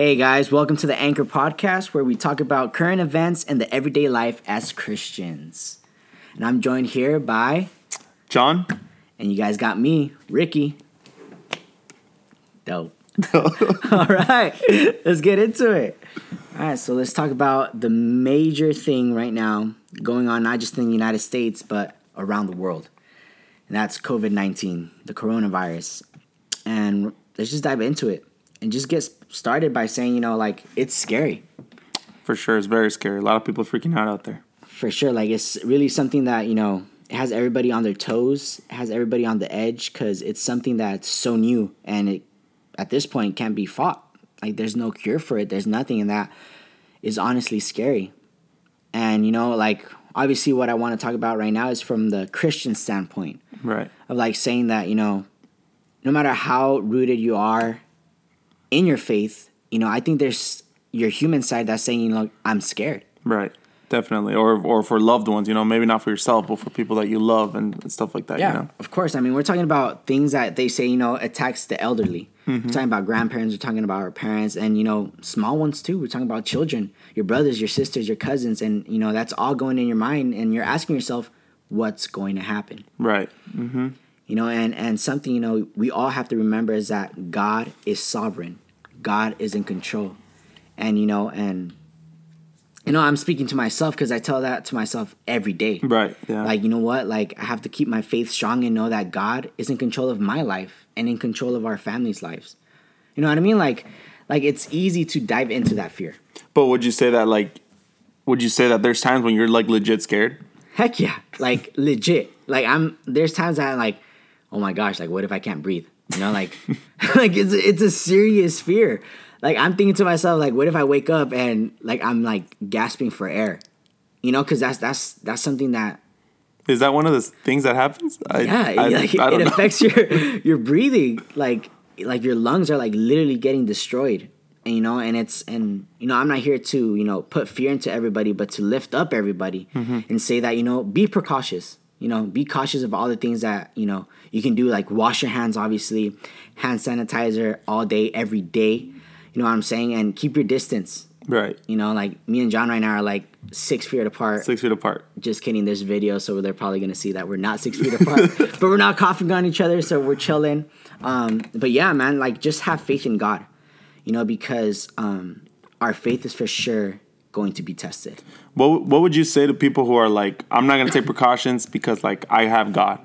Hey guys, welcome to the Anchor Podcast where we talk about current events and the everyday life as Christians. And I'm joined here by, John? and you guys got me, Ricky. Dope. All right, let's get into it. All right, so let's talk about the major thing right now going on, not just in the United States, but around the world. And that's COVID 19, the coronavirus. And let's just dive into it and just get started by saying, you know, like, it's scary. For sure, it's very scary. A lot of people freaking out out there. For sure. Like, it's really something that, you know, has everybody on their toes, has everybody on the edge, because it's something that's so new and it, at this point, can't be fought. Like, there's no cure for it. There's nothing, and that is honestly scary. And, you know, like, obviously, what I want to talk about right now is from the Christian standpoint Right. of like saying that you know no matter how rooted you are in your faith you know i think there's your human side that's saying you know i'm scared Right. Definitely. Or or for loved ones, you know, maybe not for yourself, but for people that you love and stuff like that, you know. of course i mean we're talking about things that they say you know attacks the elderly we're talking about grandparents we're talking about our parents and you know small ones too we're talking about children your brothers your sisters your cousins and you know that's all going in your mind and you're asking yourself what's going to happen Right. Mm-hmm. You know and and something you know we all have to remember is that god is sovereign god is in control and you know and you know i'm speaking to myself because i tell that to myself every day Right. Yeah. like you know what like i have to keep my faith strong and know that god is in control of my life and in control of our families lives you know what i mean like like it's easy to dive into that fear but would you say that like would you say that there's times when you're like legit scared? Heck yeah. Like legit. Like I'm there's times that I'm like, oh my gosh, like what if I can't breathe? You know, like like it's a, it's a serious fear. Like I'm thinking to myself, like, what if I wake up and like I'm like gasping for air? You know, because that's that's that's something that Is that one of the things that happens? I, yeah, I, like I it don't know. affects your your breathing. Like like your lungs are like literally getting destroyed. And, you know, and it's and you know, I'm not here to you know put fear into everybody, but to lift up everybody Mm-hmm. and say that you know be precautious. You know, be cautious of all the things that you know you can do, like wash your hands, obviously, hand sanitizer all day, every day. You know what I'm saying, and keep your distance. Right. You know, like me and John right now are like six feet apart. Six feet apart. Just kidding. There's video, so they're probably gonna see that we're not six feet apart, but we're not coughing on each other, so we're chilling. Um, but yeah, man, like just have faith in God, you know, because um, our faith is for sure going to be tested. What what would you say to people who are like, I'm not gonna take precautions because like I have God?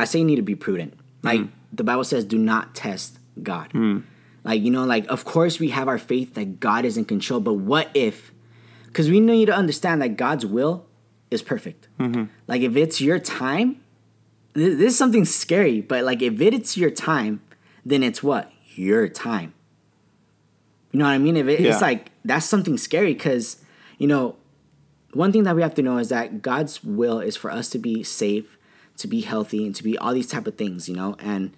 I say you need to be prudent. Hmm. Like the Bible says, do not test God. Hmm. Like you know, like of course we have our faith that God is in control, but what if? Because we need to understand that God's will is perfect. Mm-hmm. Like if it's your time, th- this is something scary. But like if it's your time, then it's what your time. You know what I mean? If it, Yeah. it's like that's something scary because you know one thing that we have to know is that God's will is for us to be safe, to be healthy, and to be all these type of things, you know. And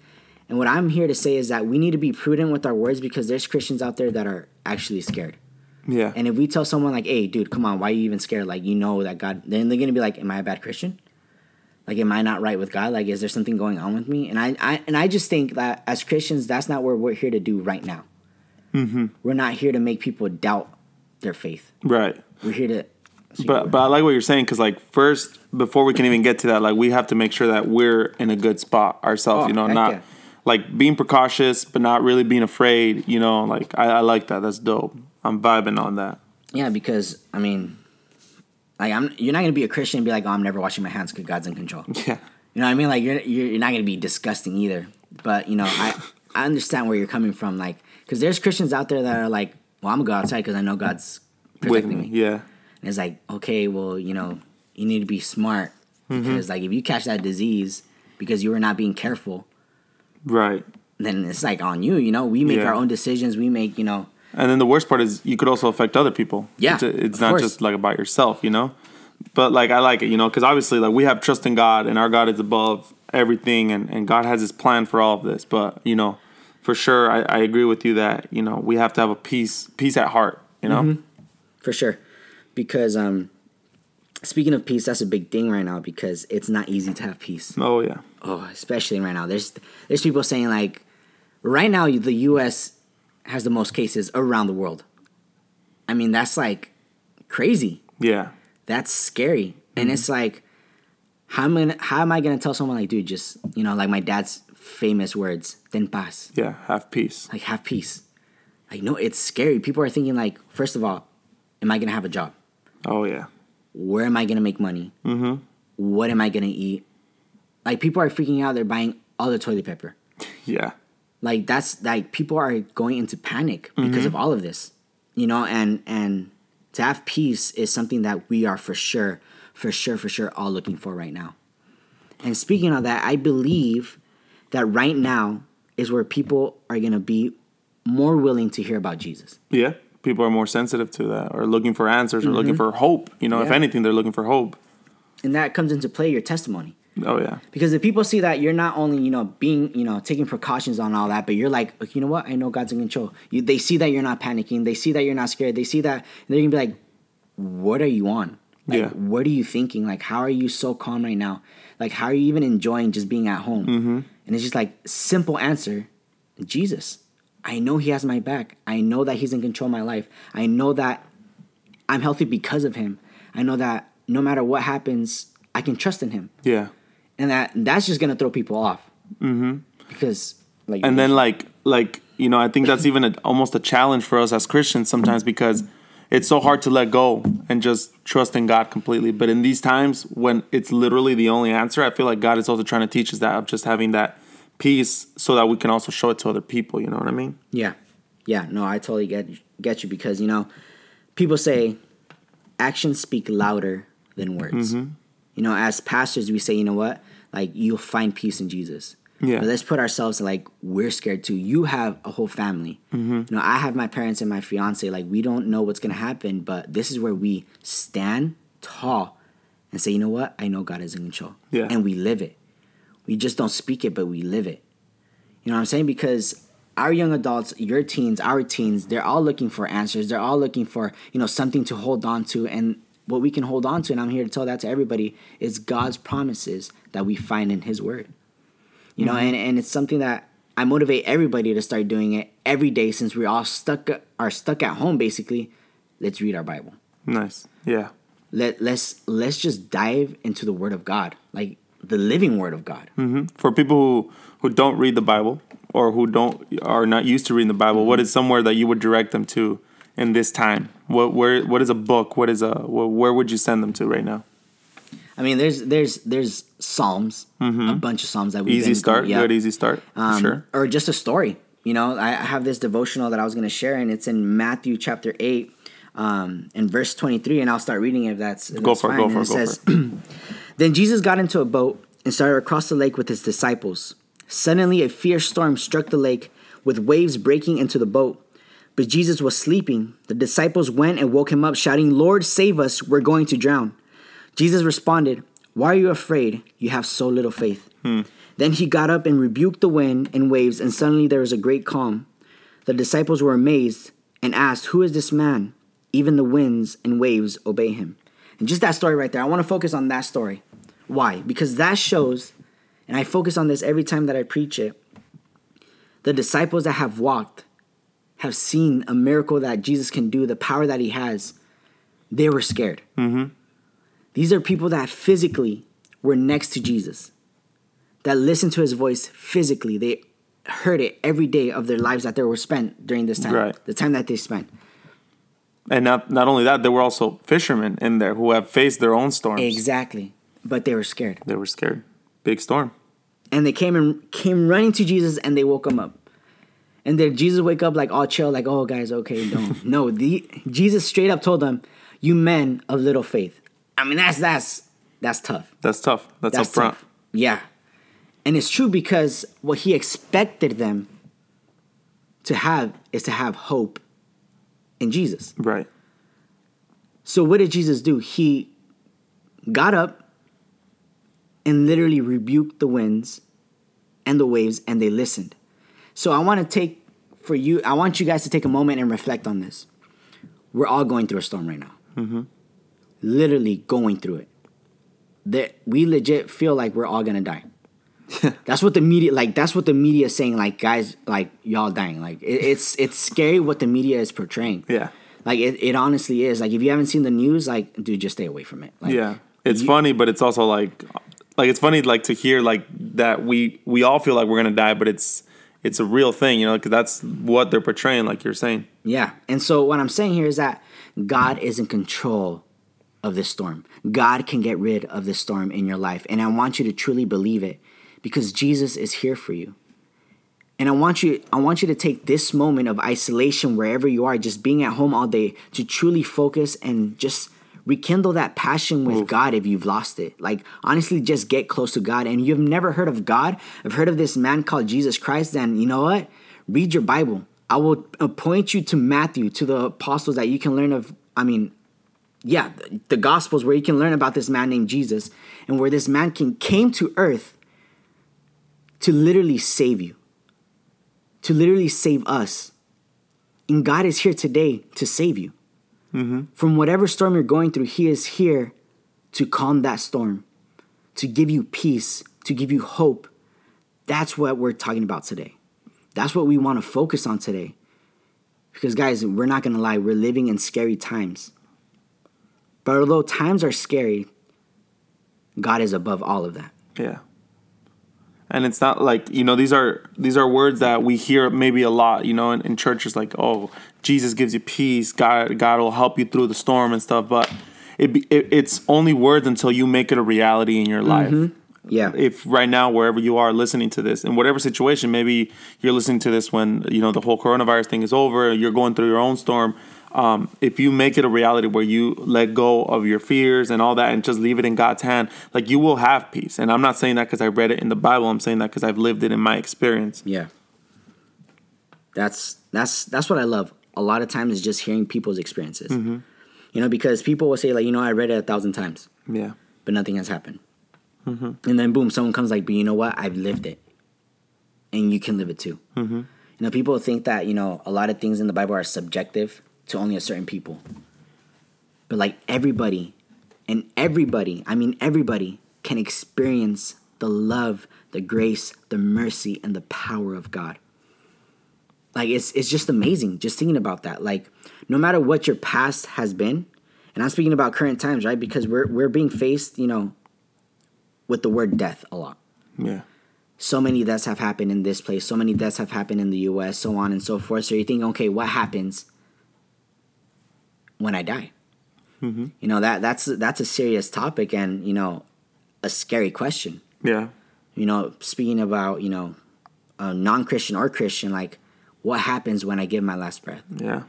and what I'm here to say is that we need to be prudent with our words because there's Christians out there that are actually scared. Yeah. And if we tell someone like, "Hey, dude, come on, why are you even scared?" Like, you know that God, then they're gonna be like, "Am I a bad Christian? Like, am I not right with God? Like, is there something going on with me?" And I, I and I just think that as Christians, that's not what we're here to do right now. Mm-hmm. We're not here to make people doubt their faith. right. We're here to. But but I like what you're saying because like first before we can even get to that like we have to make sure that we're in a good spot ourselves Oh, you know not yeah. like being precautious but not really being afraid you know like I, I like that that's dope I'm vibing on that Yeah, because I mean, like I'm, you're not gonna be a Christian and be like, "Oh, I'm never washing my hands because God's in control." yeah You know what I mean? Like you're you're, you're not gonna be disgusting either. But you know, I I understand where you're coming from. Like, because there's Christians out there that are like, "Well, I'm gonna go outside because I know God's protecting me me." yeah And it's like, okay, well, you know, you need to be smart Mm-hmm. because like if you catch that disease because you were not being careful, right then it's like on you. You know, we make Yeah. our own decisions. We make you know. and then the worst part is you could also affect other people Yeah, it's, it's not course. just like about yourself you know but like I like it you know because obviously like we have trust in God and our God is above everything and, and God has his plan for all of this but you know for sure I, I agree with you that you know we have to have a peace peace at heart you know Mm-hmm. for sure because um speaking of peace that's a big thing right now because it's not easy to have peace oh yeah oh especially right now there's there's people saying like right now the us has the most cases around the world. I mean, that's like crazy. Yeah. That's scary. And it's like, how am I gonna, how am I gonna tell someone like, dude, just you know, like my dad's famous words, "Ten paz," Yeah. Have peace. like have peace. Like no, it's scary. People are thinking like, first of all, am I gonna have a job? Oh yeah. Where am I gonna make money? Mm-hmm. What am I gonna eat? Like people are freaking out. They're buying all the toilet paper. Yeah. like that's like people are going into panic because of all of this you know and and to have peace is something that we are for sure for sure for sure all looking for right now and speaking of that i believe that right now is where people are going to be more willing to hear about jesus Yeah. People are more sensitive to that or looking for answers or looking for hope. You know, if Mm-hmm. Anything, they're looking for hope. and that comes into play your testimony Oh yeah. because if people see that you're not only you know being you know taking precautions on all that but you're like you know what i know god's in control you, they see that you're not panicking they see that you're not scared they see that they're gonna be like what are you on like Yeah. what are you thinking like how are you so calm right now like how are you even enjoying just being at home Mm-hmm. And it's just like simple answer jesus i know he has my back i know that he's in control of my life i know that i'm healthy because of him i know that no matter what happens i can trust in him Yeah. and that that's just gonna throw people off. Mm-hmm. Because like and then like like you know i think that's even a, almost a challenge for us as christians sometimes because it's so hard to let go and just trust in god completely but in these times when it's literally the only answer i feel like god is also trying to teach us that of just having that peace so that we can also show it to other people you know what i mean yeah, yeah. No, I totally get get you because you know people say actions speak louder than words. Mm-hmm. You know, as pastors, we say, you know what, like you'll find peace in Jesus. Yeah. But let's put ourselves like we're scared too. You have a whole family. Mm-hmm. You know, I have my parents and my fiance. Like we don't know what's gonna happen, but this is where we stand tall and say, you know what, I know God is in control. Yeah. And we live it. We just don't speak it, but we live it. You know what I'm saying? Because our young adults, your teens, our teens, they're all looking for answers. They're all looking for, you know, something to hold on to. And what we can hold on to, and I'm here to tell that to everybody, is God's promises that we find in His Word. You know, mm-hmm. and, and it's something that I motivate everybody to start doing it every day since we're all stuck are stuck at home basically. Let's read our Bible. nice yeah Let let's let's just dive into the Word of God. Like the living Word of God. Mm-hmm. for people who who don't read the bible or who don't are not used to reading the bible what is mm-hmm. somewhere that you would direct them to in this time what where what is a book what is a where would you send them to right now I mean, there's there's there's psalms, a bunch of psalms that we Mm-hmm. easy start good easy start um, sure or just a story. You know, I have this devotional that I was going to share, and it's in Matthew chapter eight, um, in verse twenty three, and I'll start reading it if that's if Go that's for it, fine. go for it, go says, Then Jesus got into a boat and started across the lake with his disciples. Suddenly, a fierce storm struck the lake, with waves breaking into the boat. But Jesus was sleeping. The disciples went and woke him up, shouting, Lord, save us, we're going to drown. Jesus responded, Why are you afraid? You have so little faith. Hmm. Then he got up and rebuked the wind and waves, and suddenly there was a great calm. The disciples were amazed and asked, Who is this man? Even the winds and waves obey him. And just that story right there, I want to focus on that story. Why? Because that shows, and I focus on this every time that I preach it, the disciples that have walked, have seen a miracle that Jesus can do, the power that he has, they were scared. Mm-hmm. These are people that physically were next to Jesus, that listened to his voice physically. They heard it every day of their lives that they were spent during this time, Right. the time that they spent. and not not only that there were also fishermen in there who have faced their own storms Exactly. But they were scared. they were scared big storm And they came and came running to Jesus and they woke him up. And then Jesus wake up like all chill, like, oh guys, okay, don't. no, the Jesus straight up told them, You men of little faith. I mean that's that's that's tough. that's tough that's, That's up front tough. Yeah. And it's true because what he expected them to have is to have hope in Jesus. right So what did Jesus do? He got up and literally rebuked the winds and the waves and they listened. So I want to take for you I want you guys to take a moment and reflect on this. We're all going through a storm right now. Mm-hmm. Literally going through it. That we legit feel like we're all to die. that's what the media like. That's what the media is saying. Like guys, like y'all dying. Like it, it's it's scary what the media is portraying. Yeah. Like it, it honestly is. Like if you haven't seen the news, like dude, just stay away from it. Like, yeah. It's you- funny, but it's also like like it's funny like to hear like that we we all feel like we're gonna die, but it's it's a real thing, you know, because that's what they're portraying, like you're saying. Yeah. And so what I'm saying here is that God is in control of this storm. God can get rid of this storm in your life. And I want you to truly believe it because Jesus is here for you. And I want you I want you to take this moment of isolation wherever you are, just being at home all day to truly focus and just rekindle that passion with God if you've lost it. Like honestly just get close to God and you've never heard of God, I've heard of this man called Jesus Christ, then you know what? Read your Bible. I will appoint you to Matthew, to the apostles that you can learn of I mean yeah, the, the gospels where you can learn about this man named Jesus and where this man can came to earth to literally save you to literally save us. And God is here today to save you. Mm-hmm. From whatever storm you're going through, He is here to calm that storm, to give you peace, to give you hope. That's what we're talking about today. That's what we want to focus on today. Because, guys, we're not going to lie, we're living in scary times. But although times are scary, God is above all of that. Yeah. And it's not like, you know, these are these are words that we hear maybe a lot, you know, in, in churches like, oh, Jesus gives you peace, God God will help you through the storm and stuff, but it, it it's only words until you make it a reality in your life. Mm-hmm. Yeah. If right now wherever you are listening to this, in whatever situation, maybe you're listening to this when you know the whole coronavirus thing is over, you're going through your own storm. Um, if you make it a reality where you let go of your fears and all that and just leave it in God's hand, like you will have peace. And I'm not saying that because I read it in the Bible. I'm saying that because I've lived it in my experience. Yeah. That's that's that's what I love. A lot of times is just hearing people's experiences. Mm-hmm. You know, because people will say like, you know, I read it a thousand times, Yeah. but nothing has happened. Mm-hmm. And then boom, someone comes like, but you know what? I've lived it, and you can live it too. Mm-hmm. You know, people think that you know a lot of things in the Bible are subjective to only a certain people, but like everybody, and everybody, I mean everybody, can experience the love, the grace, the mercy, and the power of God. Like it's it's just amazing just thinking about that. Like no matter what your past has been and i'm speaking about current times right because we're we're being faced you know with the word death a lot. Yeah. so many deaths have happened in this place so many deaths have happened in the us so on and so forth. So you think okay what happens when i die mm-hmm. you know that that's that's a serious topic and you know a scary question Yeah. you know, speaking about, you know, a non Christian or Christian, like what happens when I give my last breath? Yeah.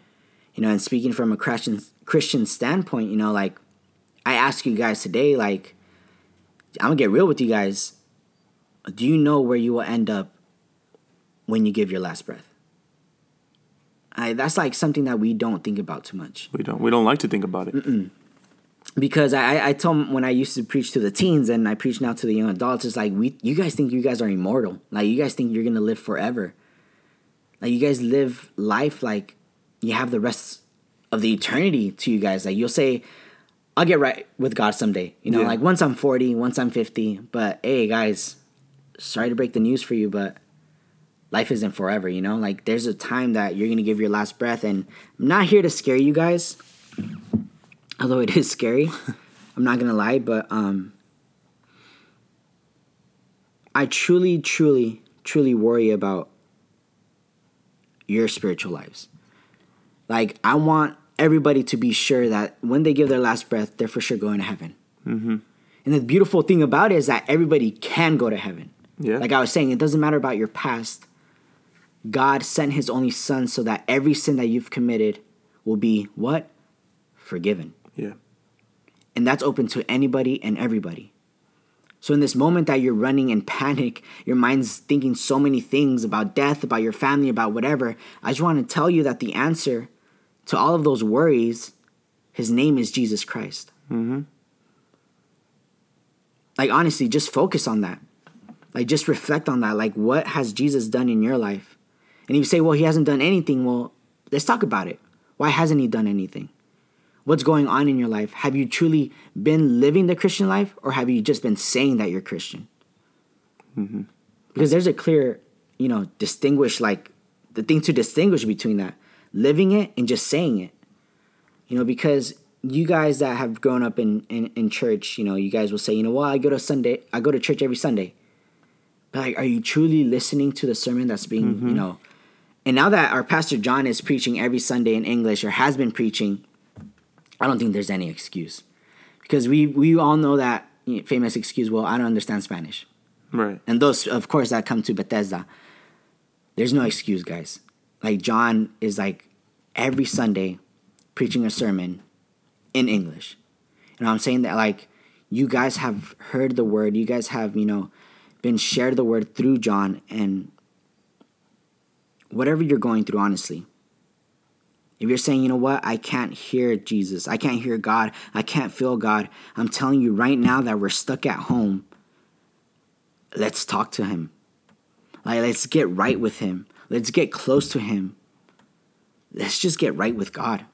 You know, and speaking from a Christian Christian standpoint, you know, like I ask you guys today, like I'm gonna get real with you guys. Do you know where you will end up when you give your last breath? I, that's like something that we don't think about too much. We don't we don't like to think about it. because I, I- I told 'em when I used to preach to the teens and I preach now to the young adults, it's like we you guys think you guys are immortal. Like you guys think you're gonna live forever. Like you guys live life like you have the rest of the eternity to you guys. Like you'll say, I'll get right with God someday. You know, Yeah. like once I'm 40, once I'm 50. But hey guys, sorry to break the news for you, but life isn't forever, you know? Like there's a time that you're gonna give your last breath and I'm not here to scare you guys although it is scary i'm not gonna lie but um i truly truly truly worry about your spiritual lives like i want everybody to be sure that when they give their last breath they're for sure going to heaven mm-hmm. and the beautiful thing about it is that everybody can go to heaven Yeah. like i was saying it doesn't matter about your past god sent his only son so that every sin that you've committed will be what forgiven Yeah. and that's open to anybody and everybody. So in this moment that you're running in panic, your mind's thinking so many things about death, about your family, about whatever. I just want to tell you that the answer to all of those worries, his name is Jesus Christ. Mm-hmm. Like honestly, just focus on that. Like just reflect on that. Like what has Jesus done in your life? And you say, well, he hasn't done anything, well, let's talk about it. Why hasn't he done anything? what's going on in your life? Have you truly been living the Christian life or have you just been saying that you're Christian? Mm-hmm. Because there's a clear, you know, distinguish like the thing to distinguish between that living it and just saying it. You know, because you guys that have grown up in, in, in church, you know, you guys will say, you know, well, I go to Sunday, I go to church every Sunday. But like, are you truly listening to the sermon that's being, you mm-hmm. know? And now that our pastor John is preaching every Sunday in English or has been preaching, I don't think there's any excuse, because we we all know that famous excuse. Well, I don't understand Spanish, Right. and those, of course, that come to Bethesda. There's no excuse, guys. Like John is like every Sunday preaching a sermon in English. And I'm saying that like you guys have heard the word, you guys have, you know, been shared the word through John and whatever you're going through, honestly. If you're saying, you know what, I can't hear Jesus, I can't hear God, I can't feel God, I'm telling you right now that we're stuck at home. Let's talk to Him. Like, let's get right with Him. Let's get close to Him. Let's just get right with God.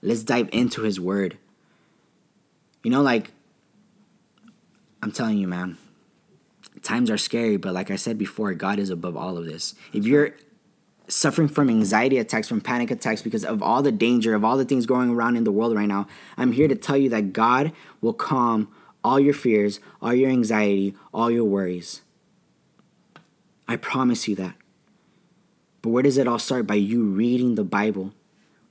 Let's dive into His Word. You know, like, I'm telling you, man, times are scary, but like I said before, God is above all of this. If you're suffering from anxiety attacks, from panic attacks because of all the danger, of all the things going around in the world right now, I'm here to tell you that God will calm all your fears, all your anxiety, all your worries. I promise you that. But where does it all start? By you reading the Bible,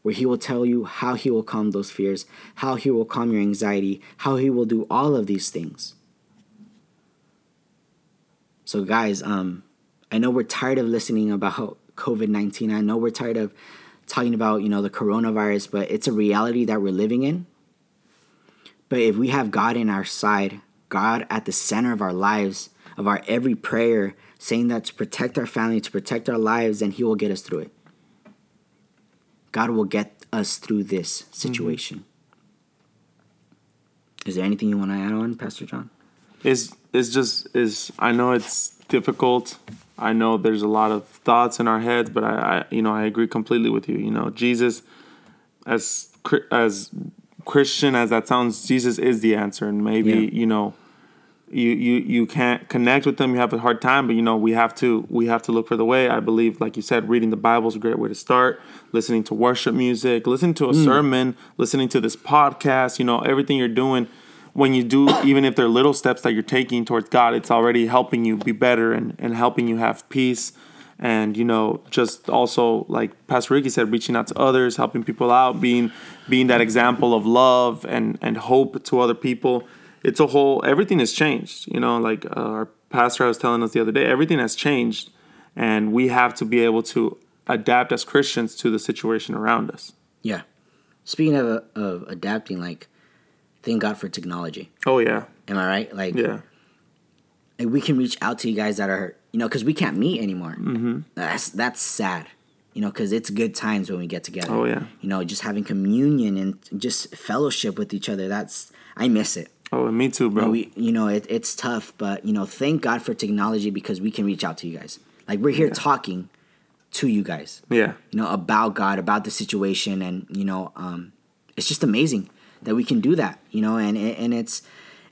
where He will tell you how He will calm those fears, how He will calm your anxiety, how He will do all of these things. So, guys, um, I know we're tired of listening about COVID 19. I know we're tired of talking about, you know, the coronavirus, but it's a reality that we're living in. But if we have God in our side, God at the center of our lives, of our every prayer, saying that to protect our family, to protect our lives, then He will get us through it. God will get us through this mm-hmm. situation. Is there anything you want to add on, Pastor John? It's it's just is I know it's difficult. I know there's a lot of thoughts in our heads, but I, I you know I agree completely with you. You know Jesus, as as Christian as that sounds, Jesus is the answer, and maybe Yeah. you know. You, you you can't connect with them. You have a hard time, but you know we have to we have to look for the way. I believe, like you said, reading the Bible is a great way to start. Listening to worship music, listening to a mm. sermon, listening to this podcast. You know everything you're doing when you do, even if they're little steps that you're taking towards God, it's already helping you be better and, and helping you have peace. And, you know, just also like Pastor Ricky said, reaching out to others, helping people out, being being that example of love and, and hope to other people. It's a whole everything has changed. You know, like uh, our pastor was telling us the other day, everything has changed. And we have to be able to adapt as Christians to the situation around us. Yeah. Speaking of, of adapting, like, thank God for technology. Oh yeah. Am I right? Like, Yeah. like we can reach out to you guys that are, you know, because we can't meet anymore. Mm-hmm. That's that's sad, you know, because it's good times when we get together. Oh, yeah. You know, just having communion and just fellowship with each other. That's I miss it. Oh, me too, bro. We, you know, it, it's tough, but you know, thank God for technology because we can reach out to you guys. Like we're here talking to you guys. yeah. you know about god about the situation and you know um it's just amazing that we can do that you know and and it's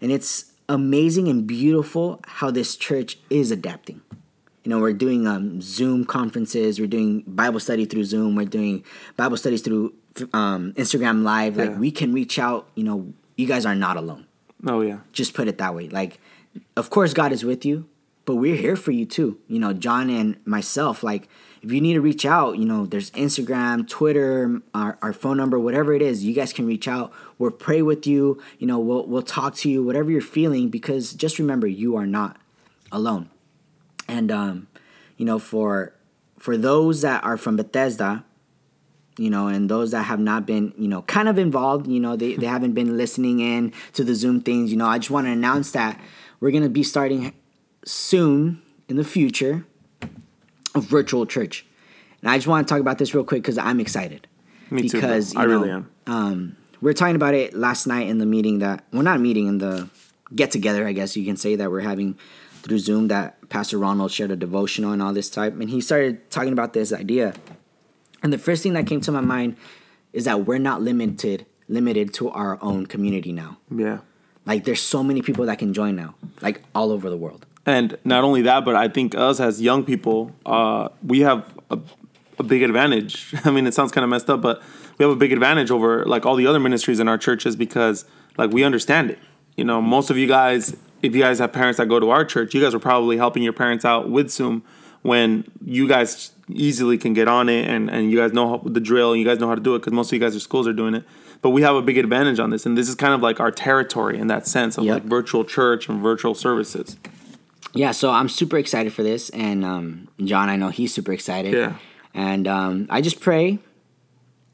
and it's amazing and beautiful how this church is adapting you know we're doing um zoom conferences we're doing bible study through zoom we're doing bible studies through um instagram live like Yeah. we can reach out you know you guys are not alone Oh yeah. just put it that way. Like, of course, God is with you, but we're here for you too. You know, John and myself, like, if you need to reach out, you know, there's Instagram, Twitter, our, our phone number, whatever it is, you guys can reach out. We'll pray with you. You know, we'll, we'll talk to you, whatever you're feeling, because just remember, you are not alone. And, um, you know, for for those that are from Bethesda, you know, and those that have not been, you know, kind of involved, you know, they, they haven't been listening in to the Zoom things, you know, I just want to announce that we're going to be starting soon in the future a virtual church. And I just want to talk about this real quick because I'm excited. Me too, bro. because, I you really am. Um, we were talking about it last night in the meeting that, well, not meeting, in the get together, I guess you can say that we're having through Zoom that Pastor Ronald shared a devotional and all this type. And he started talking about this idea. And the first thing that came to my mind is that we're not limited limited to our own community now. Yeah. Like there's so many people that can join now, like all over the world. And not only that, but I think us as young people, uh, we have a, a big advantage. I mean, it sounds kind of messed up, but we have a big advantage over like all the other ministries in our churches because like we understand it. You know, most of you guys, if you guys have parents that go to our church, you guys are probably helping your parents out with Zoom when you guys easily can get on it and, and you guys know how, the drill and you guys know how to do it because most of you guys are schools are doing it but we have a big advantage on this and this is kind of like our territory in that sense of Yep. like virtual church and virtual services yeah, so I'm super excited for this, and um, John, I know he's super excited. Yeah. And um, I just pray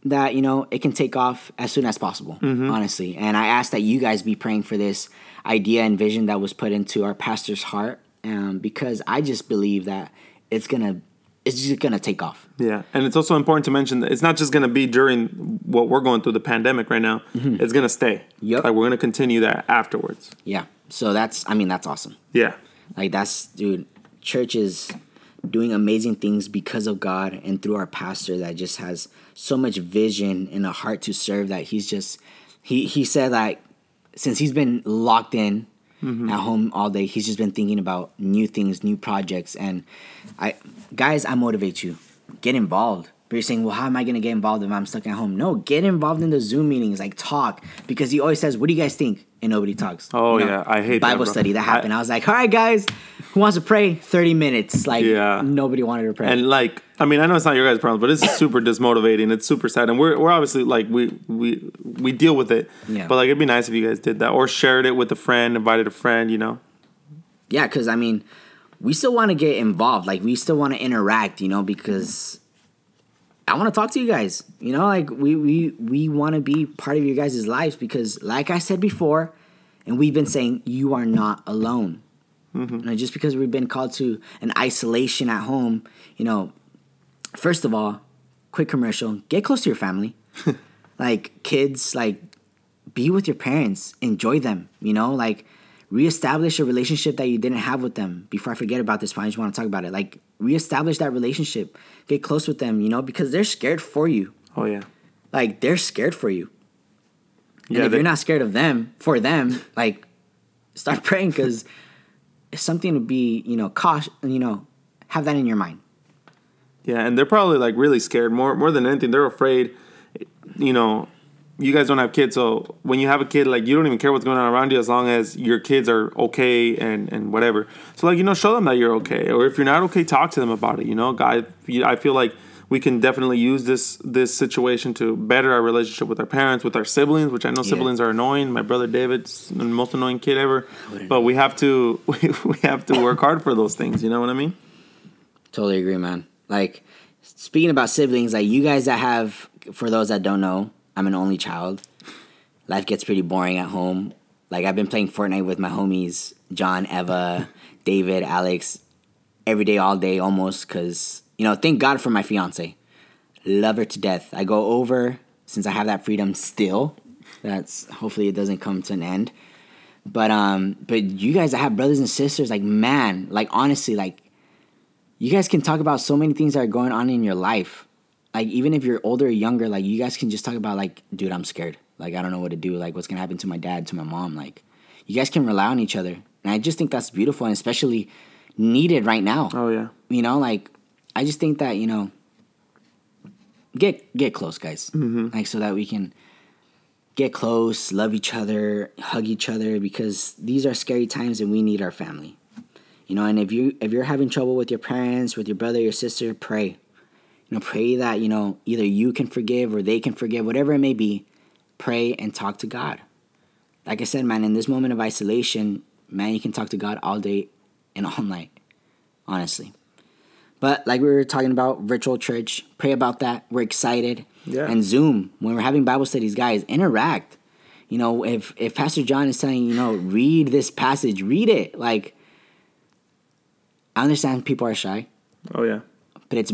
that you know it can take off as soon as possible, honestly. And I ask that you guys be praying for this idea and vision that was put into our pastor's heart, um, because I just believe that it's gonna, it's just gonna take off. Yeah, and it's also important to mention that it's not just going to be during what we're going through the pandemic right now. It's going to stay. Yep. Like we're going to continue that afterwards. Yeah. So that's, I mean, that's awesome. Yeah. Like that's dude, church is doing amazing things because of God and through our pastor that just has so much vision and a heart to serve that he's just he he said like since he's been locked in mm-hmm. at home all day, he's just been thinking about new things, new projects and I guys, I motivate you. Get involved. But you're saying, well, how am I gonna get involved if I'm stuck at home? No, get involved in the Zoom meetings, like talk. Because he always says, What do you guys think? And nobody talks. Oh, yeah. I hate Bible bro. study that I- happened. I, was like, all right, guys, who wants to pray? 30 minutes. Like, Yeah. nobody wanted to pray. And like, I mean, I know it's not your guys' problem, but it's super dismotivating. It's super sad, and we're we're obviously like we we we deal with it. Yeah. But like, it'd be nice if you guys did that or shared it with a friend, invited a friend. You know. yeah, because I mean, we still want to get involved. Like, we still want to interact, you know, because I want to talk to you guys. You know, like we we we want to be part of your guys' lives because, like I said before, and we've been saying, you are not alone. Mm-hmm. You know, just because we've been called to an isolation at home, you know, first of all, quick commercial: get close to your family. like kids, like be with your parents, enjoy them. You know, like reestablish a relationship that you didn't have with them. Before I forget about this, I just want to talk about it. Like reestablish that relationship, get close with them. You know, because they're scared for you. Oh yeah. Like they're scared for you. And Yeah. if they- you're not scared of them for them, like start praying because it's something to be, you know, cautious. You know, have that in your mind. Yeah, and they're probably like really scared more more than anything. They're afraid. You know, you guys don't have kids, so when you have a kid, like you don't even care what's going on around you as long as your kids are okay and and whatever. So like you know, show them that you're okay, or if you're not okay, talk to them about it. You know, guy, I feel like we can definitely use this this situation to better our relationship with our parents, with our siblings, which I know Yeah. siblings are annoying. My brother David's the most annoying kid ever, but we have to we, we have to work hard for those things. You know what I mean? Totally agree, man. Like speaking about siblings, like you guys that have, for those that don't know, I'm an only child. Life gets pretty boring at home. Like I've been playing Fortnite with my homies, John, Eva, David, Alex, every day, all day, almost. Cause you know, thank God for my fiance. Love her to death. I go over since I have that freedom still. That's hopefully it doesn't come to an end. But um, but you guys that have brothers and sisters, like man, like honestly, like you guys can talk about so many things that are going on in your life. Like even if you're older or younger, like you guys can just talk about like, dude, I'm scared. Like I don't know what to do. Like what's gonna happen to my dad, to my mom. Like you guys can rely on each other, and I just think that's beautiful and especially needed right now. Oh yeah. You know, like I just think that you know, get get close, guys. Mm-hmm. Like so that we can get close, love each other, hug each other, because these are scary times and we need our family. You know, and if you if you're having trouble with your parents, with your brother, your sister, pray. You know, pray that you know either you can forgive or they can forgive, whatever it may be. Pray and talk to God. Like I said, man, in this moment of isolation, man, you can talk to God all day and all night, honestly. But like we were talking about virtual church, pray about that. We're excited. Yeah. And Zoom, when we're having Bible studies, guys, interact. You know, if if Pastor John is saying, you know, read this passage, read it. Like, I understand people are shy, Oh yeah. but it's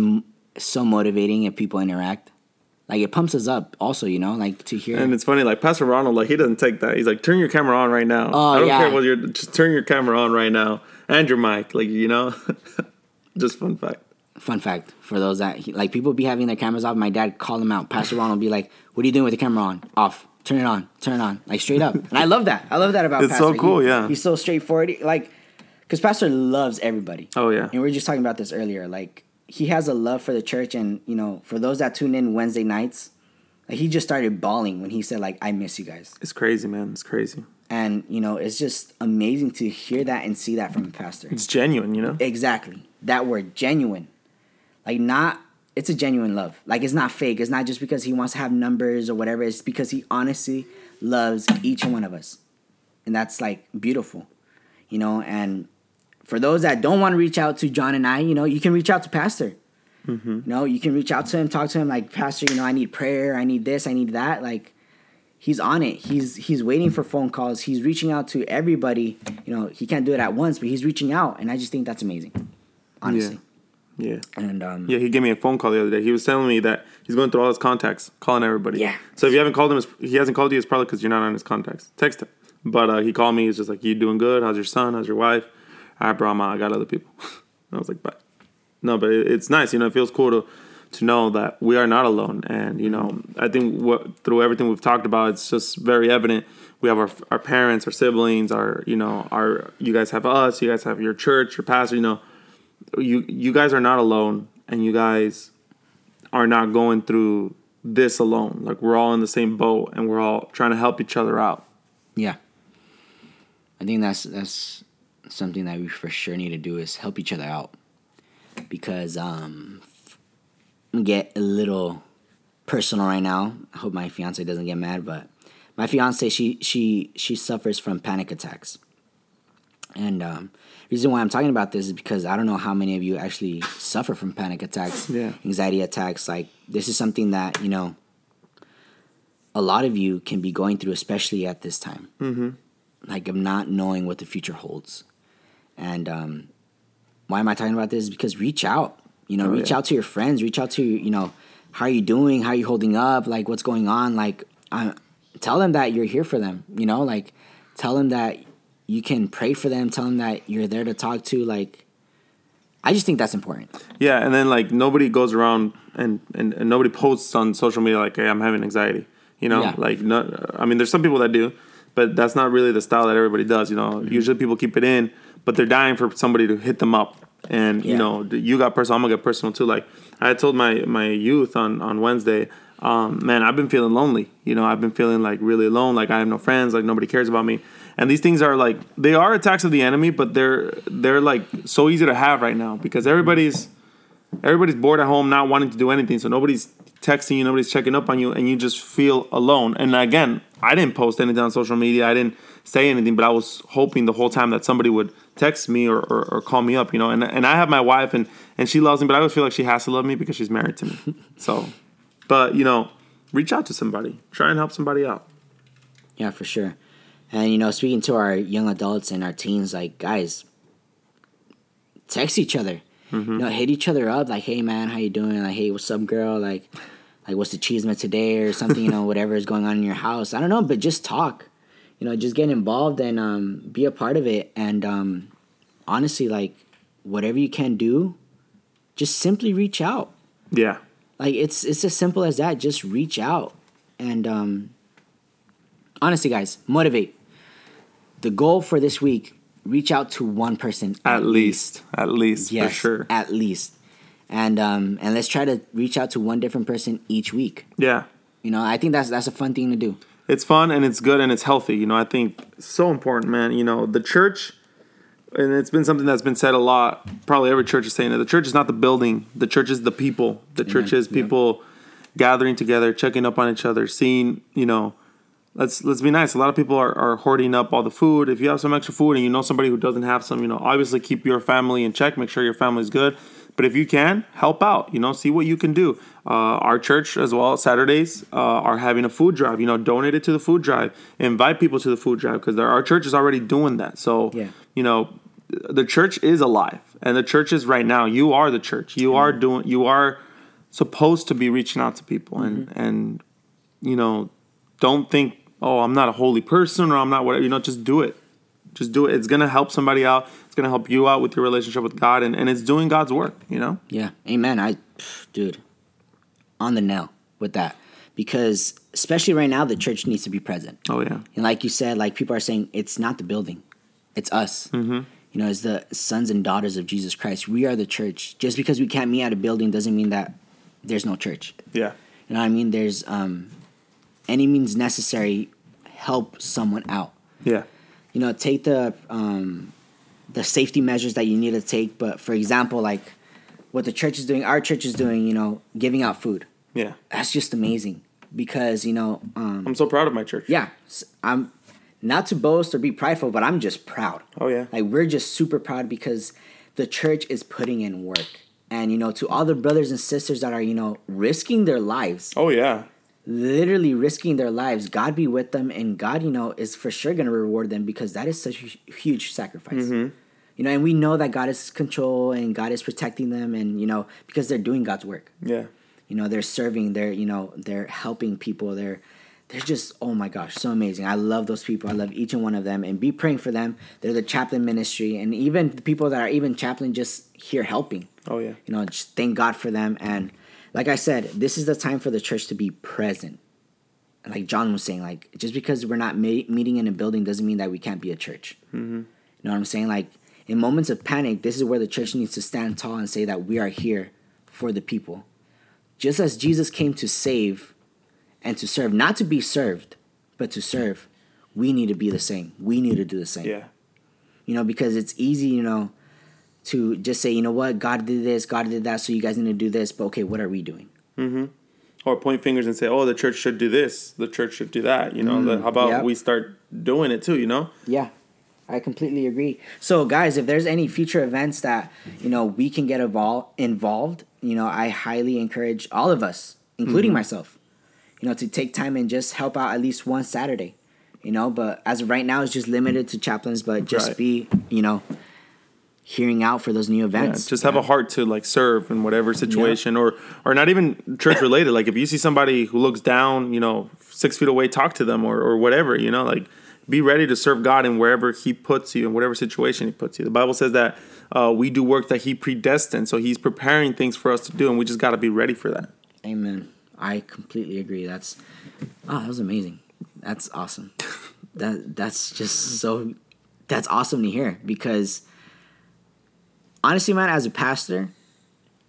so motivating if people interact. Like it pumps us up, also. You know, like to hear. And it's funny, like Pastor Ronald, like he doesn't take that. He's like, turn your camera on right now. Oh, I don't yeah. care what you're just turn your camera on right now. And your mic, like you know. just fun fact. Fun fact for those that like people be having their cameras off. My dad call them out. Pastor Ronald be like, "What are you doing with the camera on? Off. Turn it on. Turn it on. Like straight up." And I love that. I love that about. It's so cool, He- yeah. He's so straightforward. Like, because Pastor loves everybody. Oh yeah. And we were just talking about this earlier. Like he has a love for the church, and you know, for those that tune in Wednesday nights, like he just started bawling when he said like, "I miss you guys." It's crazy, man. It's crazy. And you know, it's just amazing to hear that and see that from a pastor. It's genuine, you know. Exactly that word, genuine. Like not, it's a genuine love. Like it's not fake. It's not just because he wants to have numbers or whatever. It's because he honestly loves each one of us, and that's like beautiful, you know. And for those that don't want to reach out to John and I, you know, you can reach out to Pastor. Mm-hmm. You know, you can reach out to him, talk to him like, Pastor, you know, I need prayer, I need this, I need that. Like, he's on it. He's he's waiting for phone calls. He's reaching out to everybody. You know, he can't do it at once, but he's reaching out, and I just think that's amazing. Honestly. Yeah. And um, Yeah, he gave me a phone call the other day. He was telling me that he's going through all his contacts, calling everybody. Yeah. So if you haven't called him, he hasn't called you. It's probably because you're not on his contacts. Text him. But uh, he called me. He's just like, "You doing good? How's your son? How's your wife?" All right, bro. I'm out. I got other people. I was like, "Bye." No, but it, it's nice. You know, it feels cool to to know that we are not alone. And you know, I think what through everything we've talked about, it's just very evident. We have our our parents, our siblings, our you know, our you guys have us. You guys have your church, your pastor. You know, you you guys are not alone, and you guys are not going through this alone. Like we're all in the same boat, and we're all trying to help each other out. yeah, I think that's that's something that we for sure need to do is help each other out, because um, get a little personal right now. I hope my fiance doesn't get mad, but my fiance she she she suffers from panic attacks, and um, reason why I'm talking about this is because I don't know how many of you actually suffer from panic attacks, Yeah. anxiety attacks. Like this is something that you know a lot of you can be going through, especially at this time. Mm-hmm. Like of not knowing what the future holds, and um, why am I talking about this? Because reach out. You know, Oh, reach yeah. out to your friends. Reach out to you know, how are you doing? How are you holding up? Like what's going on? Like, I tell them that you're here for them. You know, like tell them that you can pray for them. Tell them that you're there to talk to. Like, I just think that's important. Yeah, and then like nobody goes around and, and, and nobody posts on social media like, "Hey, I'm having anxiety." You know, Yeah. like no, I mean, there's some people that do, but that's not really the style that everybody does. You know, Mm-hmm. usually people keep it in, but they're dying for somebody to hit them up. And you know, you got personal. I'm gonna get personal too. Like I told my my youth on on Wednesday, um, man, I've been feeling lonely. You know, I've been feeling like really alone. Like I have no friends. Like nobody cares about me. And these things are like they are attacks of the enemy, but they're they're like so easy to have right now because everybody's everybody's bored at home, not wanting to do anything. So nobody's texting you, nobody's checking up on you, and you just feel alone. And again, I didn't post anything on social media. I didn't say anything, but I was hoping the whole time that somebody would text me or, or, or call me up, you know. And and I have my wife, and and she loves me, but I always feel like she has to love me because she's married to me. so, but you know, reach out to somebody, try and help somebody out. Yeah, for sure. And you know, speaking to our young adults and our teens, like guys, text each other. You know, hit each other up like, "Hey man, how you doing?" Like, "Hey, what's up, girl?" Like, like what's the chisme today or something? You know, whatever is going on in your house. I don't know, but just talk. You know, just get involved and um, be a part of it. And um, honestly, like, whatever you can do, just simply reach out. Yeah, Like it's it's as simple as that. Just reach out, and um, honestly, guys, motivate. The goal for this week: reach out to one person at least, at least Yes, for sure. at least, and um, and let's try to reach out to one different person each week. Yeah. You know, I think that's that's a fun thing to do. it's fun and it's good and it's healthy. You know, I think so important, man. You know, the church, and it's been something that's been said a lot. Probably every church is saying it. The church is not the building. The church is the people. The church is Yep. people gathering together, checking up on each other, seeing. You know, let's let's be nice. A lot of people are, are hoarding up all the food. If you have some extra food and you know somebody who doesn't have some, you know, obviously keep your family in check. Make sure your family's good. But if you can, help out. You know, see what you can do. Uh, our church as well, Saturdays uh, are having a food drive. You know, donate it to the food drive. Invite people to the food drive because our church is already doing that. So, Yeah. you know, the church is alive, and the church is right now. You are the church. You are doing. You are supposed to be reaching out to people, and and you know, don't think, oh, I'm not a holy person or I'm not whatever. You know, just do it. Just do it. It's gonna help somebody out. It's gonna help you out with your relationship with God, and, and it's doing God's work. You know. Yeah, amen. I, dude, on the nail with that because especially right now, the church needs to be present. Oh yeah. And like you said, like people are saying, it's not the building, it's us. Mm-hmm. You know, as the sons and daughters of Jesus Christ. We are the church. Just because we can't meet at a building doesn't mean that there's no church. Yeah. You know what I mean? There's um, any means necessary help someone out. Yeah. You know, take the um, the safety measures that you need to take. But for example, like what the church is doing, our church is doing, you know, giving out food. Yeah. That's just amazing because you know, um, I'm so proud of my church. yeah, I'm not to boast or be prideful, but I'm just proud. Oh yeah. Like we're just super proud because the church is putting in work. And you know, to all the brothers and sisters that are, you know, risking their lives, Oh yeah. literally risking their lives, God be with them and God, you know, is for sure going to reward them because that is such a huge sacrifice. Mm-hmm. You know, and we know that God is control and God is protecting them and you know, because they're doing God's work. Yeah. You know, they're serving, they're, you know, they're helping people. They're they're just oh my gosh, so amazing. I love those people. I love each and one of them and be praying for them. They're the chaplain ministry and even the people that are even chaplain just here helping. Oh yeah. You know, just thank God for them and like I said, this is the time for the church to be present. Like John was saying, like just because we're not meeting in a building doesn't mean that we can't be a church. Mm-hmm. You know what I'm saying? Like in moments of panic, this is where the church needs to stand tall and say that we are here for the people. Just as Jesus came to save and to serve, not to be served, but to serve, we need to be the same. We need to do the same. Yeah. You know, because it's easy, you know, to just say, you know what, God did this, God did that, so you guys need to do this, but okay, what are we doing? Mm-hmm. Or point fingers and say, "Oh, the church should do this. The church should do that." You know. the- how about yep. we start doing it too? You know. Yeah, I completely agree. So, guys, if there's any future events that you know we can get evol- involved, you know, I highly encourage all of us, including myself, you know, to take time and just help out at least one Saturday. You know, but as of right now, it's just limited to chaplains. But just Right. be, you know, hearing out for those new Yeah, events. just have a heart to like serve in whatever situation, or or not even church related. Like if you see somebody who looks down, you know, six feet away, talk to them, or or whatever. You know, like be ready to serve God in wherever He puts you, in whatever situation He puts you. The Bible says that uh, we do work that He predestined, so He's preparing things for us to do, and we just got to be ready for that. Amen. I completely agree. That's oh, that was amazing. That's awesome. that that's just so that's awesome to hear because honestly, man, as a pastor,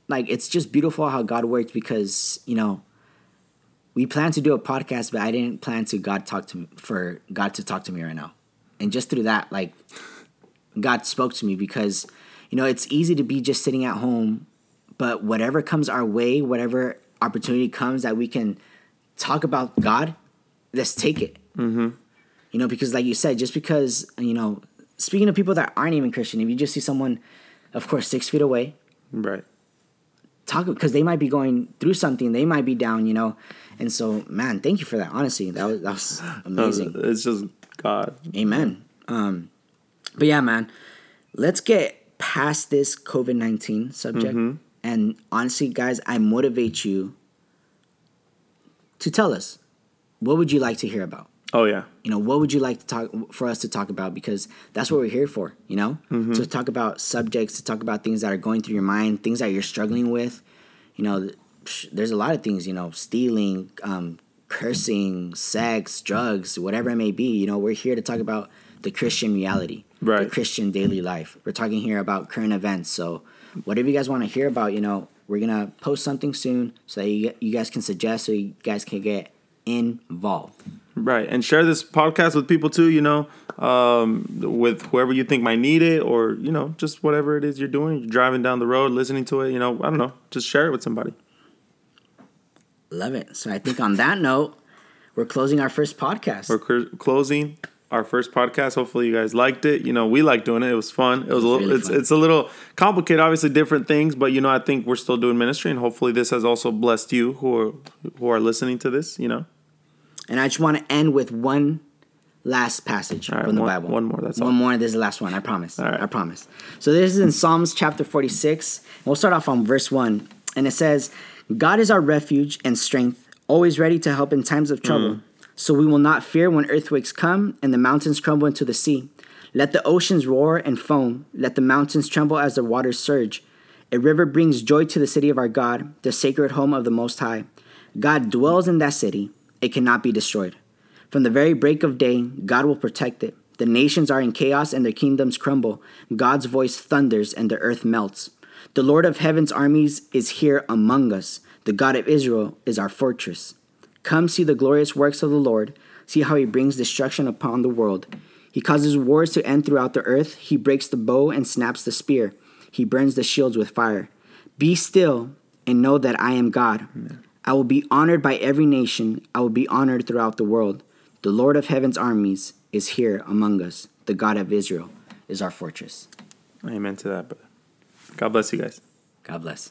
like it's just beautiful how God works because you know we plan to do a podcast, but I didn't plan to God talk to me for God to talk to me right now, and just through that, like God spoke to me because you know it's easy to be just sitting at home, but whatever comes our way, whatever opportunity comes that we can talk about God, let's take it. Mm-hmm. You know, because like you said, just because you know, speaking of people that aren't even Christian, if you just see someone, of course, six feet away, Right. talk because they might be going through something, they might be down, you know, and so man, thank you for that. Honestly, that was that was amazing. It's just God. Amen. Um, but yeah, man, let's get past this COVID 19 subject. And honestly, guys, I motivate you to tell us what would you like to hear about? Oh yeah. You know, what would you like to talk for us to talk about? Because that's what we're here for, you know? To talk about subjects, to talk about things that are going through your mind, things that you're struggling with. You know, there's a lot of things, you know, stealing, um, cursing, sex, drugs, whatever it may be. You know, we're here to talk about the Christian reality, the Christian daily life. We're talking here about current events. So, whatever you guys want to hear about, you know, we're going to post something soon so that you, you guys can suggest so you guys can get involved. Right, and share this podcast with people too. You know, um, with whoever you think might need it, or you know, just whatever it is you're doing. You're driving down the road, listening to it. You know, I don't know. Just share it with somebody. Love it. So I think on that note, we're closing our first podcast. We're cr- closing our first podcast. Hopefully, you guys liked it. You know, we like doing it. It was fun. It was, a little. really it's fun. it's a little complicated. Obviously, different things, but you know, I think we're still doing ministry, and hopefully, this has also blessed you who are who are listening to this. You know, and I just want to end with one last passage right, from the one- Bible. one more, that's one all. more. This is the last one. I promise. Right. I promise. So this is in Psalms chapter 46. We'll start off on verse 1. And it says, God is our refuge and strength, always ready to help in times of trouble. Hmm. So we will not fear when earthquakes come and the mountains crumble into the sea. Let the oceans roar and foam. Let the mountains tremble as the waters surge. A river brings joy to the city of our God, the sacred home of the Most High. God dwells in that city. It cannot be destroyed. From the very break of day, God will protect it. The nations are in chaos and their kingdoms crumble. God's voice thunders and the earth melts. The Lord of heaven's armies is here among us. The God of Israel is our fortress. Come see the glorious works of the Lord. See how he brings destruction upon the world. He causes wars to end throughout the earth. He breaks the bow and snaps the spear. He burns the shields with fire. Be still and know that I am God. I will be honored by every nation. I will be honored throughout the world. The Lord of heaven's armies is here among us. The God of Israel is our fortress. Amen to that, brother. God bless you guys. God bless.